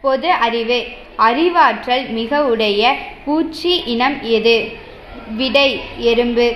பொது அறிவு. அறிவாற்றல் மிக உடைய பூச்சி இனம் எது? விடை எறும்பு.